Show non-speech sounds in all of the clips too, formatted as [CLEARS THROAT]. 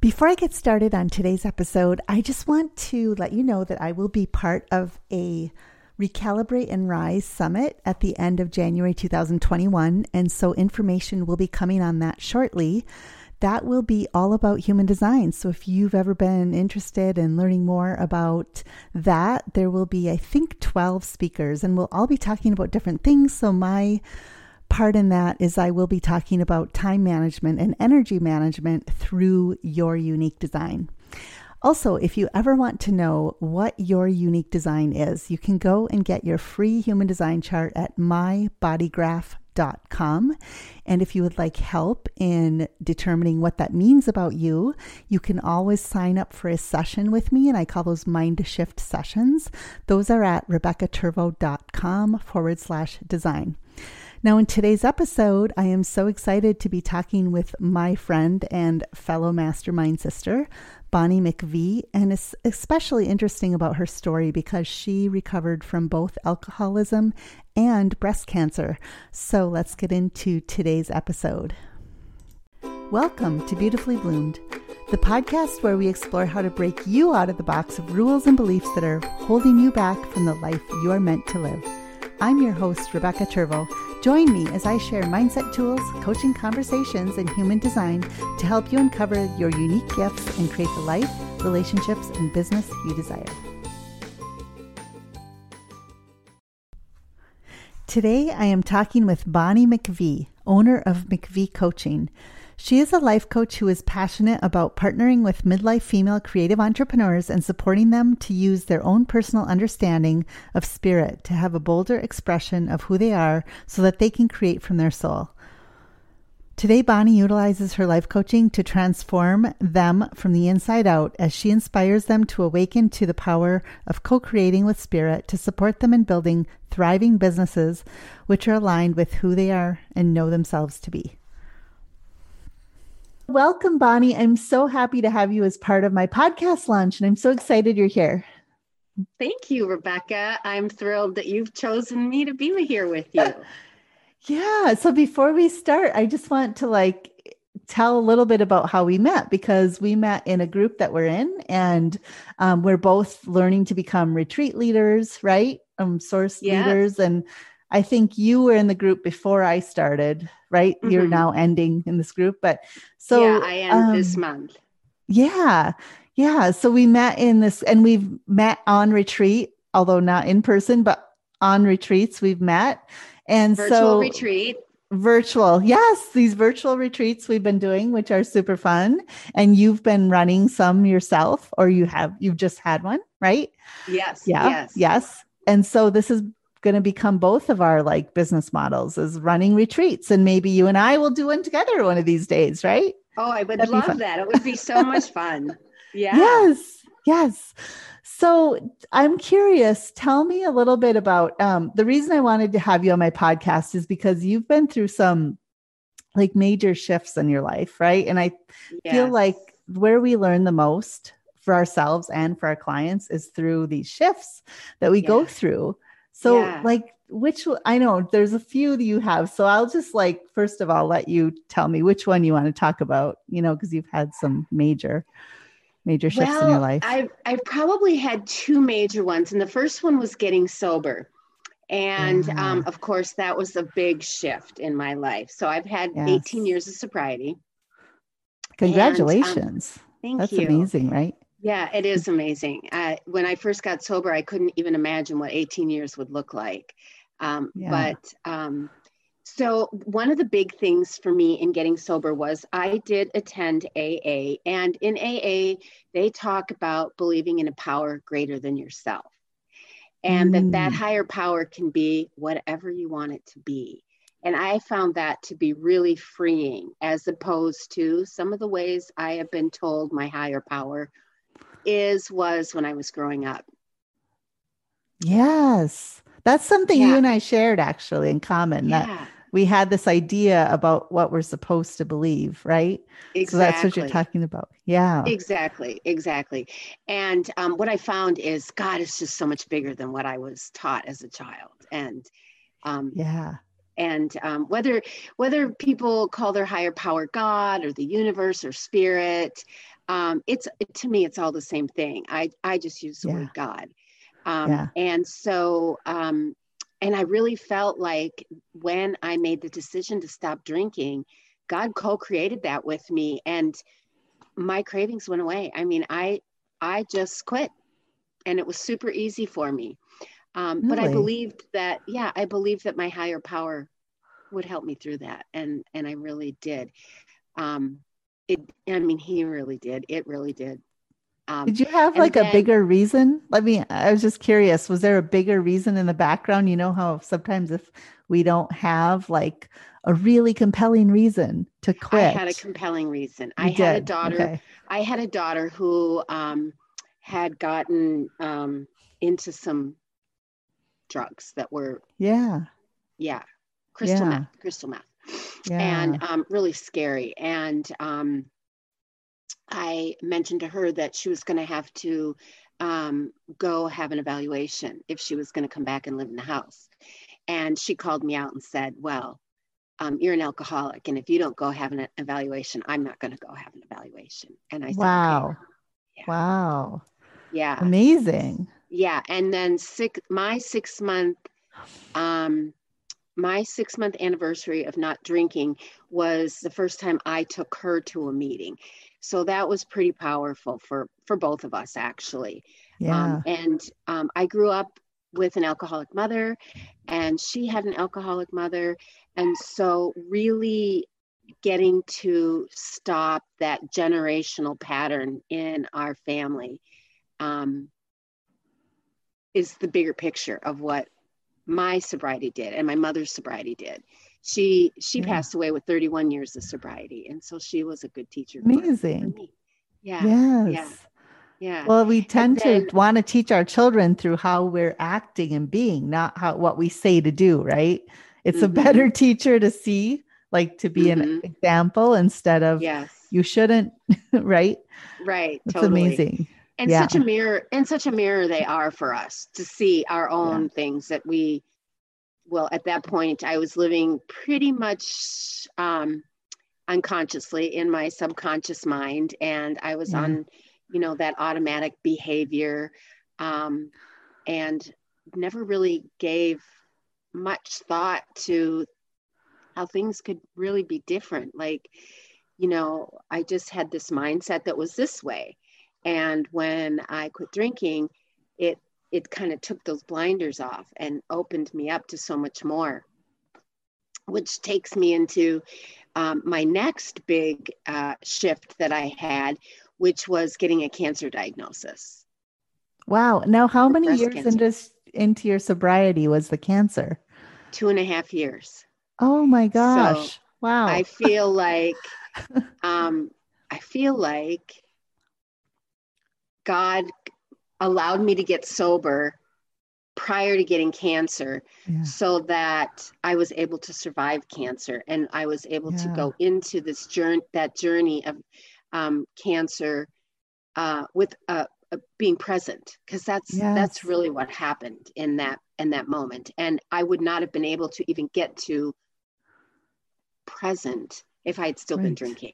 Before I get started on today's episode, I just want to let you know that I will be part of a Recalibrate and Rise Summit at the end of January 2021. And so information will be coming on that shortly. That will be all about human design. So if you've ever been interested in learning more about that, there will be, I think, 12 speakers, and we'll all be talking about different things. So my part in that is I will be talking about time management and energy management through your unique design. Also, if you ever want to know what your unique design is, you can go and get your free human design chart at mybodygraph.com. And if you would like help in determining what that means about you, you can always sign up for a session with me, and I call those mind shift sessions. Those are at rebeccaturvo.com forward slash design. Now, in today's episode, I am so excited to be talking with my friend and fellow mastermind sister, Bonnie McVie, and it's especially interesting about her story because she recovered from both alcoholism and breast cancer. So let's get into today's episode. Welcome to Beautifully Bloomed, the podcast where we explore how to break you out of the box of rules and beliefs that are holding you back from the life you are meant to live. I'm your host, Rebecca Turvo Join me as I share mindset tools, coaching conversations, and human design to help you uncover your unique gifts and create the life, relationships, and business you desire. Today, I am talking with Bonnie McVie, owner of McVie Coaching. She is a life coach who is passionate about partnering with midlife female creative entrepreneurs and supporting them to use their own personal understanding of spirit to have a bolder expression of who they are so that they can create from their soul. Today, Bonnie utilizes her life coaching to transform them from the inside out as she inspires them to awaken to the power of co creating with spirit to support them in building thriving businesses which are aligned with who they are and know themselves to be. Welcome, Bonnie. I'm so happy to have you as part of my podcast launch, and I'm so excited you're here. Thank you, Rebecca. I'm thrilled that you've chosen me to be here with you. [LAUGHS] yeah. So before we start, I just want to like tell a little bit about how we met because we met in a group that we're in, and um, we're both learning to become retreat leaders, right? Um, source yes. leaders, and I think you were in the group before I started, right? Mm-hmm. You're now ending in this group, but so yeah, I am um, this month. Yeah, yeah. So we met in this, and we've met on retreat, although not in person, but on retreats we've met, and virtual so retreat. Virtual, yes, these virtual retreats we've been doing, which are super fun, and you've been running some yourself, or you have you've just had one, right? Yes. Yeah. Yes. Yes. And so this has going to become both of our like business models is running retreats and maybe you and I will do one together one of these days, right? Oh, I would That'd love that. It would be so much [LAUGHS] fun. Yeah. Yes. Yes. So I'm curious. Tell me a little bit about um, the reason I wanted to have you on my podcast is because you've been through some like major shifts in your life, right? And I yes. feel like where we learn the most for ourselves and for our clients is through these shifts that we go through. So, yeah. like, which I know there's a few that you have. So, I'll just like, first of all, let you tell me which one you want to talk about, you know, because you've had some major, major shifts well, in your life. I've, I've probably had two major ones. And the first one was getting sober. And yeah. um, of course, that was a big shift in my life. So, I've had yes. 18 years of sobriety. Congratulations. And, um, thank That's you. amazing, right? Yeah, it is amazing. Uh, when I first got sober, I couldn't even imagine what 18 years would look like. Um, yeah. But um, so, one of the big things for me in getting sober was I did attend AA. And in AA, they talk about believing in a power greater than yourself. And mm. that that higher power can be whatever you want it to be. And I found that to be really freeing as opposed to some of the ways I have been told my higher power is was when I was growing up. Yes. That's something yeah. you and I shared actually in common yeah. that we had this idea about what we're supposed to believe, right? Exactly. So that's what you're talking about. Yeah. Exactly. Exactly. And um, what I found is God is just so much bigger than what I was taught as a child. And um, yeah. and um, whether whether people call their higher power god or the universe or spirit um, it's to me it's all the same thing i i just use the yeah. word god um, yeah. and so um, and i really felt like when i made the decision to stop drinking god co-created that with me and my cravings went away i mean i i just quit and it was super easy for me um, really? But I believed that, yeah, I believed that my higher power would help me through that, and and I really did. Um, it, I mean, he really did. It really did. Um, did you have like then, a bigger reason? Let me. I was just curious. Was there a bigger reason in the background? You know how sometimes if we don't have like a really compelling reason to quit. I had a compelling reason. You I did. had a daughter. Okay. I had a daughter who um, had gotten um, into some drugs that were yeah yeah crystal yeah. meth crystal meth yeah. and um, really scary and um, i mentioned to her that she was going to have to um, go have an evaluation if she was going to come back and live in the house and she called me out and said well um, you're an alcoholic and if you don't go have an evaluation i'm not going to go have an evaluation and i said wow okay. yeah. wow yeah amazing yeah and then six my six month um my six month anniversary of not drinking was the first time i took her to a meeting. So that was pretty powerful for for both of us actually. Um, yeah. Um, and um, i grew up with an alcoholic mother and she had an alcoholic mother. And so really getting to stop that generational pattern in our family um, is the bigger picture of what my sobriety did and my mother's sobriety did. She she yeah. passed away with 31 years of sobriety, and so she was a good teacher. Amazing. Yeah. Yes. Yeah. Yeah. Well, we tend then, to want to teach our children through how we're acting and being, not how what we say to do, right? It's mm-hmm. a better [LAUGHS] teacher to see, like to be mm-hmm. an example instead of yes. you shouldn't, [LAUGHS] right? Right. It's totally. amazing and yeah. such a mirror and such a mirror they are for us to see our own yeah. things that we well at that point i was living pretty much um, unconsciously in my subconscious mind and i was yeah. on you know that automatic behavior um, and never really gave much thought to how things could really be different like you know i just had this mindset that was this way and when I quit drinking, it it kind of took those blinders off and opened me up to so much more. Which takes me into um, my next big uh, shift that I had, which was getting a cancer diagnosis. Wow! Now, how many years into into your sobriety was the cancer? Two and a half years. Oh my gosh! So wow! I feel like, [LAUGHS] um, I feel like God allowed me to get sober prior to getting cancer yeah. so that I was able to survive cancer and I was able yeah. to go into this journey that journey of um, cancer uh, with uh, uh, being present because that's yes. that's really what happened in that in that moment and I would not have been able to even get to present if I had still right. been drinking.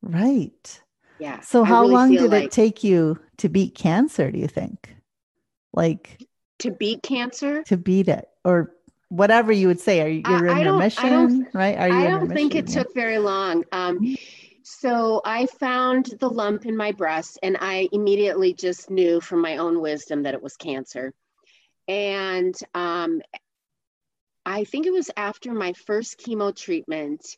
Right yeah so how really long did like it take you to beat cancer do you think? Like to beat cancer? To beat it or whatever you would say are you you're in remission right? Are you i don't think it yeah. took very long. Um, mm-hmm. so i found the lump in my breast and i immediately just knew from my own wisdom that it was cancer. And um, i think it was after my first chemo treatment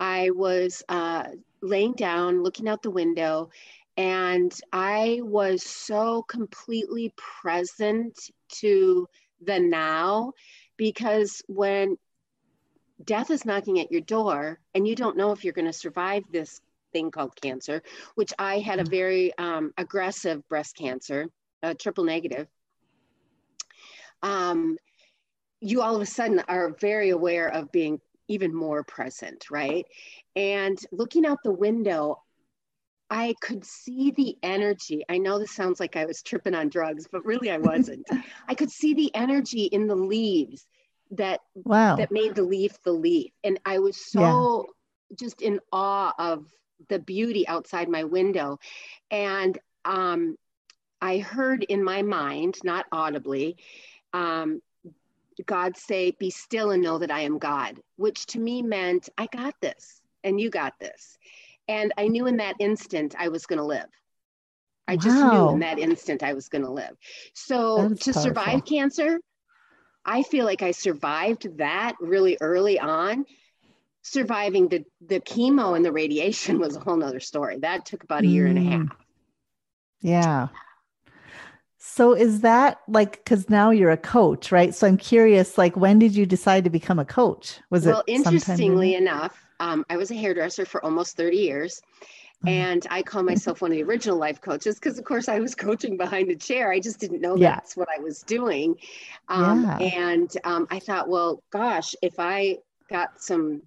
I was uh, laying down, looking out the window, and I was so completely present to the now because when death is knocking at your door and you don't know if you're going to survive this thing called cancer, which I had a mm. very um, aggressive breast cancer, a triple negative. Um, you all of a sudden are very aware of being even more present, right? And looking out the window, I could see the energy. I know this sounds like I was tripping on drugs, but really I wasn't. [LAUGHS] I could see the energy in the leaves that wow that made the leaf the leaf and i was so yeah. just in awe of the beauty outside my window and um, i heard in my mind not audibly um, god say be still and know that i am god which to me meant i got this and you got this and i knew in that instant i was going to live I wow. just knew in that instant I was going to live. So to powerful. survive cancer, I feel like I survived that really early on. Surviving the, the chemo and the radiation [LAUGHS] was a whole nother story. That took about a year mm. and a mm. half. Yeah. So is that like because now you're a coach, right? So I'm curious, like when did you decide to become a coach? Was well, it well interestingly enough, um, I was a hairdresser for almost 30 years. Mm-hmm. And I call myself one of the original life coaches because, of course, I was coaching behind the chair. I just didn't know yeah. that's what I was doing. Um, yeah. And um, I thought, well, gosh, if I got some,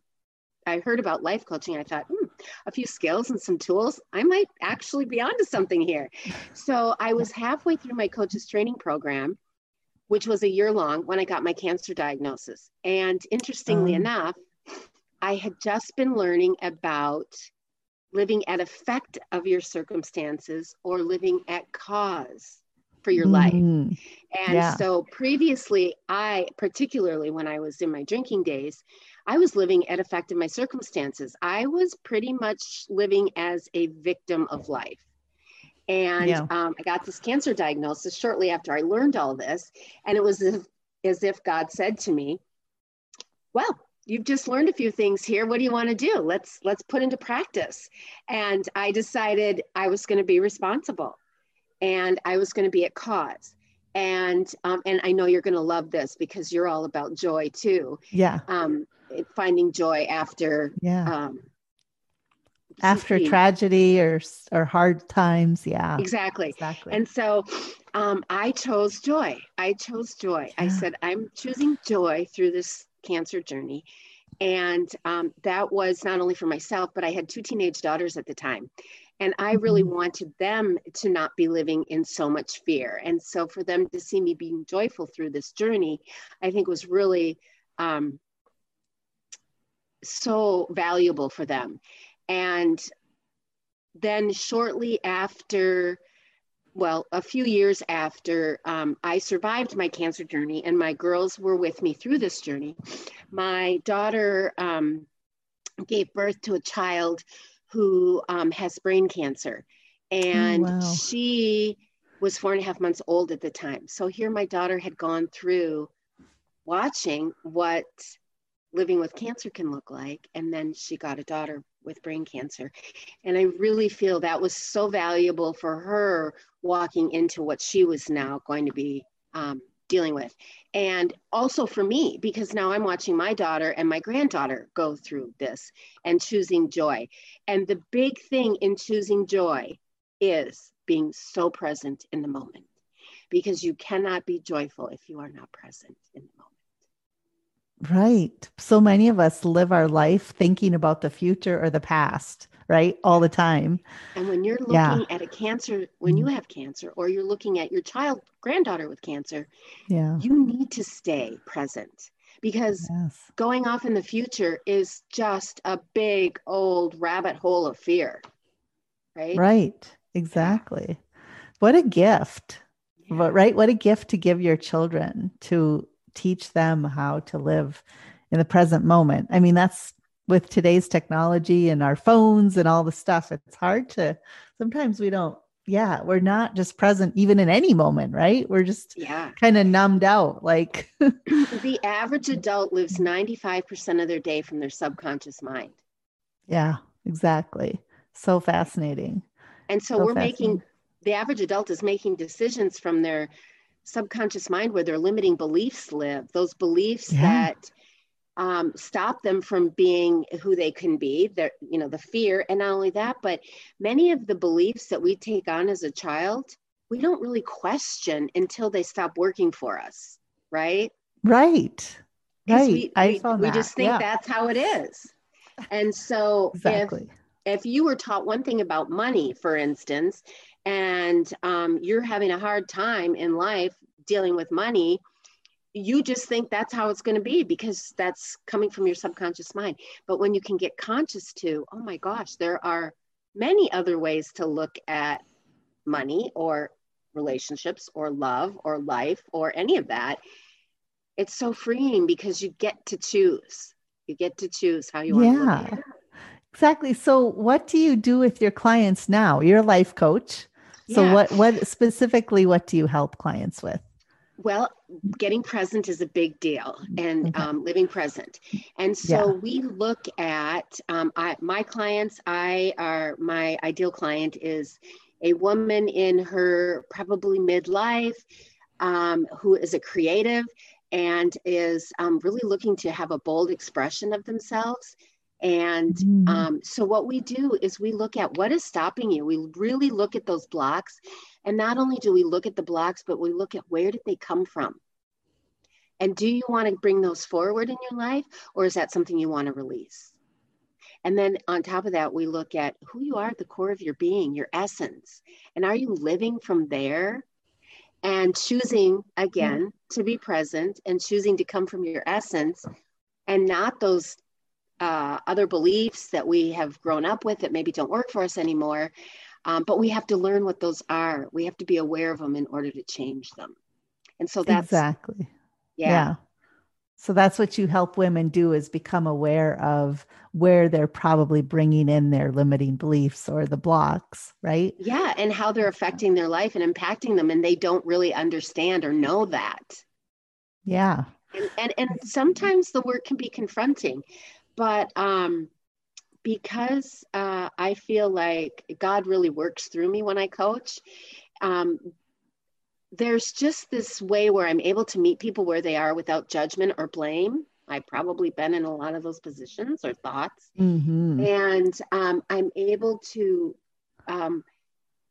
I heard about life coaching. I thought, hmm, a few skills and some tools, I might actually be onto something here. So I was halfway through my coaches training program, which was a year long when I got my cancer diagnosis. And interestingly um. enough, I had just been learning about living at effect of your circumstances or living at cause for your life. Mm-hmm. And yeah. so previously, I, particularly when I was in my drinking days, I was living at effect of my circumstances. I was pretty much living as a victim of life. And yeah. um, I got this cancer diagnosis shortly after I learned all this. And it was as if, as if God said to me, Well, you've just learned a few things here what do you want to do let's let's put into practice and i decided i was going to be responsible and i was going to be at cause and um, and i know you're going to love this because you're all about joy too yeah um, finding joy after yeah um, after tragedy or or hard times yeah exactly exactly and so um, i chose joy i chose joy yeah. i said i'm choosing joy through this cancer journey. And um, that was not only for myself, but I had two teenage daughters at the time. And I really mm-hmm. wanted them to not be living in so much fear. And so for them to see me being joyful through this journey, I think was really um, so valuable for them. And then shortly after well, a few years after um, I survived my cancer journey and my girls were with me through this journey, my daughter um, gave birth to a child who um, has brain cancer. And oh, wow. she was four and a half months old at the time. So here my daughter had gone through watching what living with cancer can look like. And then she got a daughter with brain cancer. And I really feel that was so valuable for her walking into what she was now going to be um, dealing with. And also for me, because now I'm watching my daughter and my granddaughter go through this and choosing joy. And the big thing in choosing joy is being so present in the moment because you cannot be joyful if you are not present in the. Right. So many of us live our life thinking about the future or the past, right? All the time. And when you're looking yeah. at a cancer, when you mm-hmm. have cancer, or you're looking at your child, granddaughter with cancer, yeah. you need to stay present because yes. going off in the future is just a big old rabbit hole of fear. Right. Right. Exactly. Yeah. What a gift. Yeah. Right. What a gift to give your children to teach them how to live in the present moment. I mean, that's with today's technology and our phones and all the stuff. It's hard to sometimes we don't, yeah, we're not just present even in any moment, right? We're just yeah. kind of numbed out. Like [LAUGHS] the average adult lives 95% of their day from their subconscious mind. Yeah, exactly. So fascinating. And so, so we're making the average adult is making decisions from their subconscious mind where their limiting beliefs live, those beliefs yeah. that um, stop them from being who they can be, their, you know, the fear. And not only that, but many of the beliefs that we take on as a child, we don't really question until they stop working for us, right? Right. Right. We, I we, we just think yeah. that's how it is. And so exactly. if if you were taught one thing about money, for instance, and um, you're having a hard time in life dealing with money, you just think that's how it's going to be because that's coming from your subconscious mind. But when you can get conscious to, oh my gosh, there are many other ways to look at money or relationships or love or life or any of that, it's so freeing because you get to choose. You get to choose how you want yeah, to Exactly. So what do you do with your clients now? You're a life coach. So yeah. what what specifically what do you help clients with? Well, getting present is a big deal and okay. um, living present. And so yeah. we look at um, I, my clients, I are my ideal client is a woman in her probably midlife um, who is a creative and is um, really looking to have a bold expression of themselves. And mm. um, so, what we do is we look at what is stopping you. We really look at those blocks. And not only do we look at the blocks, but we look at where did they come from? And do you want to bring those forward in your life, or is that something you want to release? And then on top of that, we look at who you are at the core of your being, your essence. And are you living from there and choosing again to be present and choosing to come from your essence and not those uh, other beliefs that we have grown up with that maybe don't work for us anymore. Um, but we have to learn what those are. We have to be aware of them in order to change them. And so that's exactly. yeah. yeah. So that's what you help women do is become aware of where they're probably bringing in their limiting beliefs or the blocks, right? Yeah, and how they're affecting their life and impacting them and they don't really understand or know that. Yeah. And and, and sometimes the work can be confronting, but um because uh, I feel like God really works through me when I coach, um, there's just this way where I'm able to meet people where they are without judgment or blame. I've probably been in a lot of those positions or thoughts. Mm-hmm. And um, I'm able to um,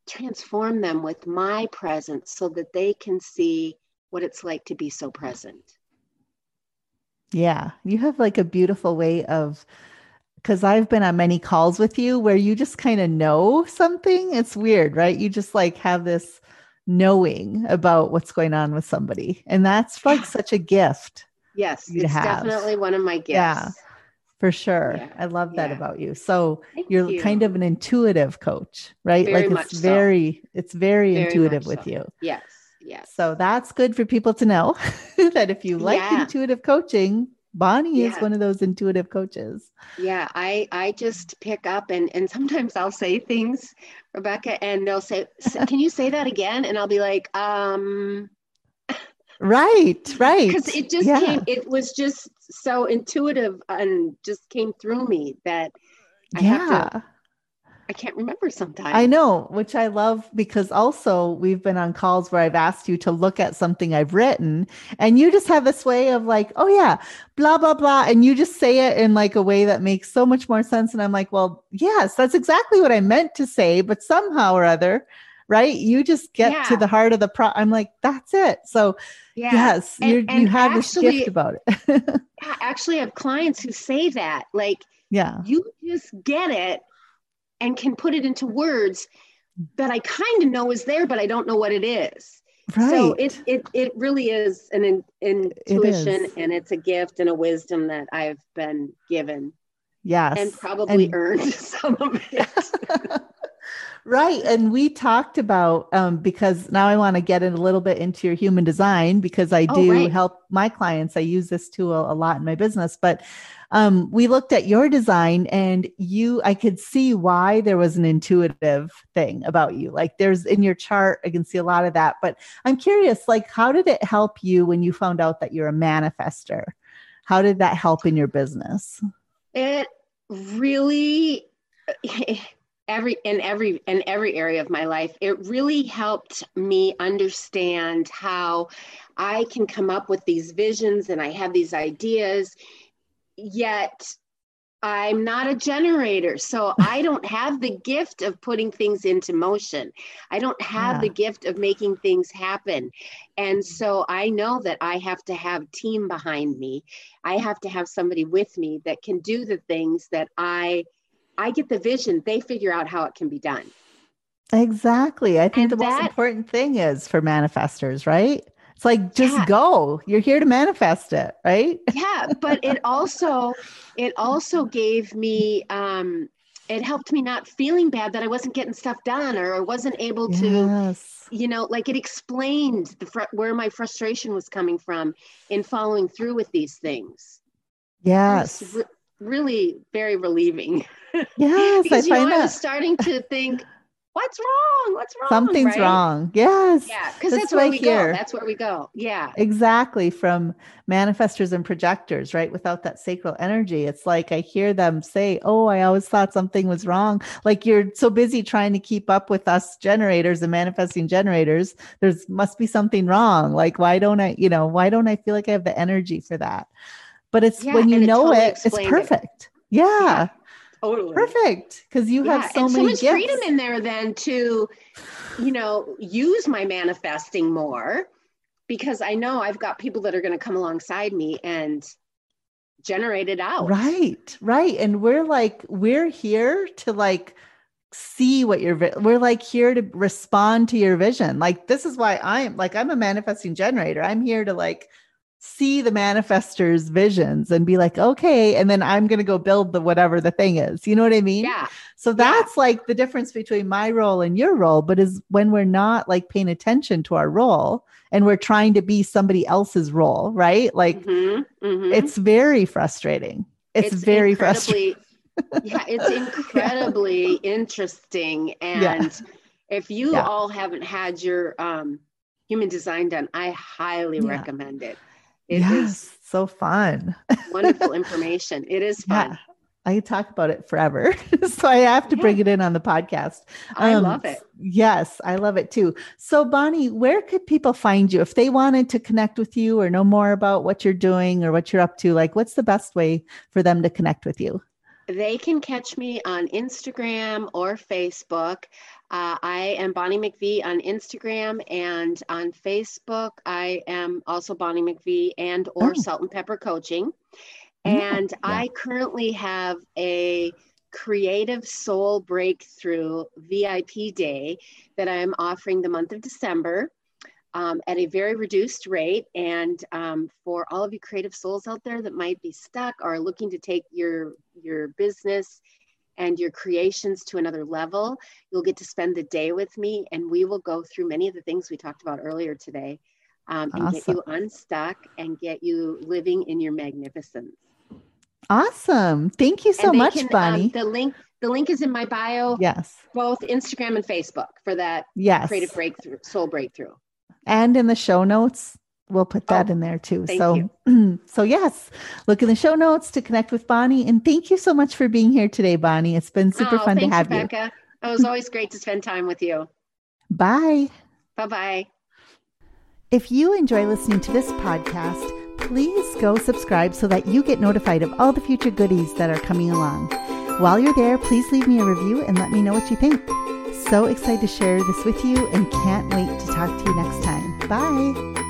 transform them with my presence so that they can see what it's like to be so present. Yeah, you have like a beautiful way of because I've been on many calls with you where you just kind of know something. It's weird, right? You just like have this knowing about what's going on with somebody. And that's like such a gift. Yes, it's have. definitely one of my gifts. Yeah, for sure. Yeah. I love that yeah. about you. So Thank you're you. kind of an intuitive coach, right? Very like it's very, so. it's very, very intuitive with so. you. Yes. Yes. So that's good for people to know [LAUGHS] that if you like yeah. intuitive coaching, Bonnie yeah. is one of those intuitive coaches. Yeah, I I just pick up and and sometimes I'll say things, Rebecca, and they'll say, [LAUGHS] "Can you say that again?" And I'll be like, um. Right, [LAUGHS] right. Because it just yeah. came. It was just so intuitive and just came through me that I yeah. have to I can't remember sometimes. I know, which I love because also we've been on calls where I've asked you to look at something I've written and you just have this way of like, oh yeah, blah, blah, blah. And you just say it in like a way that makes so much more sense. And I'm like, well, yes, that's exactly what I meant to say, but somehow or other, right? You just get yeah. to the heart of the pro. I'm like, that's it. So yeah. yes, and, and you have actually, this gift about it. [LAUGHS] yeah, actually, I have clients who say that, like, yeah, you just get it and can put it into words that I kind of know is there, but I don't know what it is. Right. So it it it really is an in, intuition it and it's a gift and a wisdom that I've been given. Yes. And probably and, earned [LAUGHS] some of it. [LAUGHS] right. And we talked about um, because now I want to get in a little bit into your human design because I oh, do oh, right. help my clients. I use this tool a lot in my business, but um, we looked at your design and you, I could see why there was an intuitive thing about you. Like there's in your chart, I can see a lot of that. But I'm curious, like, how did it help you when you found out that you're a manifestor? How did that help in your business? It really [LAUGHS] every in every in every area of my life it really helped me understand how i can come up with these visions and i have these ideas yet I'm not a generator. So I don't have the gift of putting things into motion. I don't have yeah. the gift of making things happen. And mm-hmm. so I know that I have to have team behind me. I have to have somebody with me that can do the things that I I get the vision, they figure out how it can be done. Exactly. I think and the that, most important thing is for manifestors, right? It's like just yeah. go. You're here to manifest it, right? [LAUGHS] yeah, but it also it also gave me um it helped me not feeling bad that I wasn't getting stuff done or I wasn't able to yes. you know like it explained the fr- where my frustration was coming from in following through with these things. Yes. Re- really very relieving. Yes, [LAUGHS] because, I find know, that. I was starting to [LAUGHS] think what's wrong? What's wrong? Something's right? wrong. Yes. Yeah, because that's, that's where we here. go. That's where we go. Yeah. Exactly. From manifestors and projectors, right? Without that sacral energy, it's like I hear them say, Oh, I always thought something was wrong. Like you're so busy trying to keep up with us generators and manifesting generators. There's must be something wrong. Like, why don't I, you know, why don't I feel like I have the energy for that? But it's yeah, when you know it, totally it it's perfect. It. yeah. yeah Totally. Perfect. Because you yeah, have so and many so much gifts. freedom in there then to, you know, use my manifesting more because I know I've got people that are going to come alongside me and generate it out. Right. Right. And we're like, we're here to like see what your we're like here to respond to your vision. Like this is why I'm like I'm a manifesting generator. I'm here to like see the manifestor's visions and be like, okay, and then I'm going to go build the whatever the thing is. You know what I mean? Yeah. So that's yeah. like the difference between my role and your role, but is when we're not like paying attention to our role and we're trying to be somebody else's role, right? Like mm-hmm, mm-hmm. it's very frustrating. It's, it's very frustrating. [LAUGHS] yeah, it's incredibly yeah. interesting. And yeah. if you all haven't had your um, human design done, I highly recommend it. It yes, so fun. wonderful [LAUGHS] information. It is fun. Yeah. I could talk about it forever. [LAUGHS] so I have to yeah. bring it in on the podcast. Um, I love it. Yes, I love it too. So, Bonnie, where could people find you if they wanted to connect with you or know more about what you're doing or what you're up to? Like, what's the best way for them to connect with you? They can catch me on Instagram or Facebook. Uh, I am Bonnie McVie on Instagram and on Facebook. I am also Bonnie McVie and or oh. Salt and Pepper Coaching. And yeah. I currently have a creative soul breakthrough VIP day that I'm offering the month of December um, at a very reduced rate. And um, for all of you creative souls out there that might be stuck or looking to take your your business and your creations to another level. You'll get to spend the day with me, and we will go through many of the things we talked about earlier today um, and awesome. get you unstuck and get you living in your magnificence. Awesome. Thank you so much, can, um, Bonnie. Um, the link the link is in my bio. Yes. Both Instagram and Facebook for that yes. creative breakthrough, soul breakthrough. And in the show notes, we'll put that oh, in there too. So, you. [CLEARS THROAT] so yes, look in the show notes to connect with Bonnie. And thank you so much for being here today, Bonnie. It's been super oh, fun to have you. Becca. It was always great to spend time with you. Bye. Bye bye. If you enjoy listening to this podcast, please go subscribe so that you get notified of all the future goodies that are coming along. While you're there, please leave me a review and let me know what you think. So excited to share this with you and can't wait to talk to you next time. Bye.